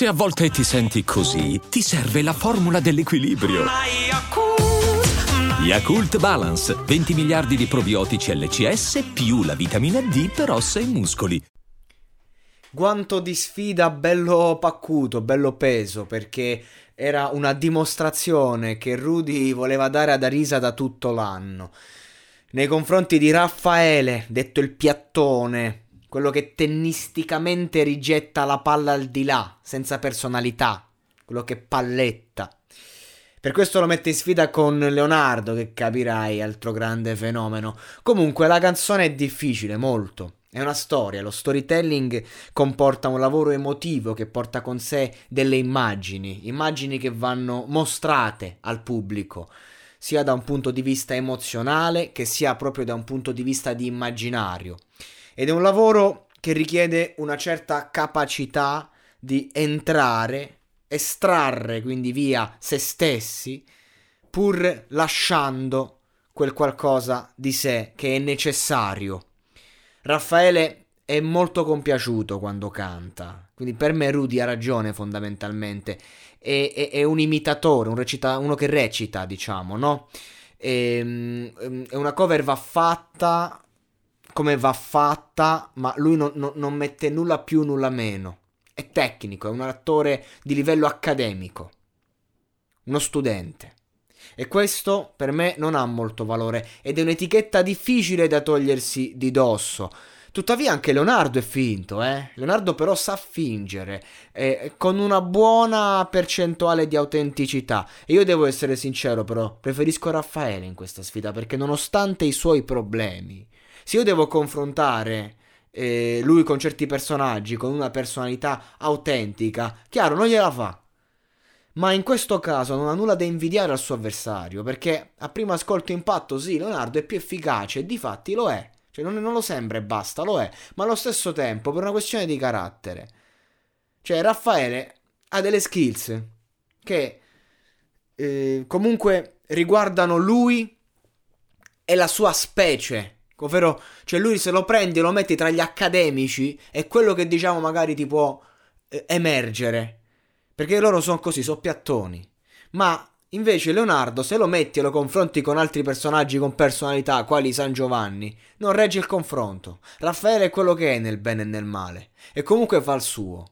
Se a volte ti senti così, ti serve la formula dell'equilibrio. Yakult Balance, 20 miliardi di probiotici LCS più la vitamina D per ossa e muscoli. Guanto di sfida bello paccuto, bello peso, perché era una dimostrazione che Rudy voleva dare ad Arisa da tutto l'anno. Nei confronti di Raffaele, detto il piattone, quello che tennisticamente rigetta la palla al di là, senza personalità, quello che palletta. Per questo lo mette in sfida con Leonardo, che capirai, altro grande fenomeno. Comunque la canzone è difficile, molto. È una storia, lo storytelling comporta un lavoro emotivo che porta con sé delle immagini, immagini che vanno mostrate al pubblico, sia da un punto di vista emozionale che sia proprio da un punto di vista di immaginario. Ed è un lavoro che richiede una certa capacità di entrare, estrarre quindi via se stessi, pur lasciando quel qualcosa di sé che è necessario Raffaele è molto compiaciuto quando canta, quindi per me Rudy ha ragione fondamentalmente, è, è, è un imitatore, un recita, uno che recita, diciamo, no? E, ehm, è una cover va fatta come va fatta, ma lui non, non, non mette nulla più, nulla meno. È tecnico, è un attore di livello accademico, uno studente. E questo per me non ha molto valore ed è un'etichetta difficile da togliersi di dosso. Tuttavia anche Leonardo è finto, eh? Leonardo però sa fingere, eh, con una buona percentuale di autenticità. E io devo essere sincero però, preferisco Raffaele in questa sfida perché nonostante i suoi problemi, se io devo confrontare eh, lui con certi personaggi, con una personalità autentica, chiaro, non gliela fa ma in questo caso non ha nulla da invidiare al suo avversario, perché a primo ascolto impatto sì, Leonardo è più efficace e di fatti lo è, cioè non, non lo sembra e basta, lo è, ma allo stesso tempo per una questione di carattere. Cioè Raffaele ha delle skills che eh, comunque riguardano lui e la sua specie. Ovvero, cioè lui se lo prendi e lo metti tra gli accademici è quello che diciamo magari ti può eh, emergere perché loro sono così, sono piattoni. Ma invece Leonardo, se lo metti e lo confronti con altri personaggi con personalità, quali San Giovanni, non regge il confronto. Raffaele è quello che è nel bene e nel male. E comunque fa il suo.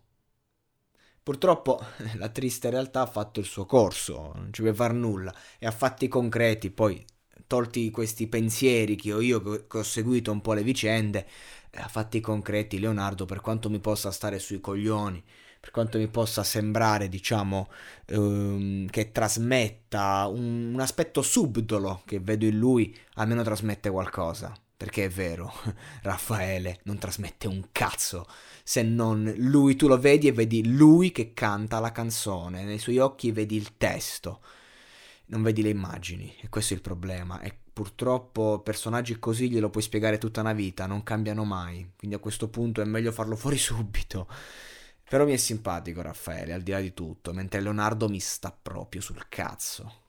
Purtroppo la triste realtà ha fatto il suo corso, non ci puoi far nulla. E a fatti concreti, poi tolti questi pensieri che ho io, che ho seguito un po' le vicende, a fatti concreti Leonardo, per quanto mi possa stare sui coglioni, per quanto mi possa sembrare, diciamo, ehm, che trasmetta un, un aspetto subdolo che vedo in lui, almeno trasmette qualcosa. Perché è vero, Raffaele non trasmette un cazzo, se non lui, tu lo vedi e vedi lui che canta la canzone, nei suoi occhi vedi il testo, non vedi le immagini, e questo è il problema. E purtroppo personaggi così glielo puoi spiegare tutta una vita, non cambiano mai, quindi a questo punto è meglio farlo fuori subito. Però mi è simpatico Raffaele, al di là di tutto, mentre Leonardo mi sta proprio sul cazzo.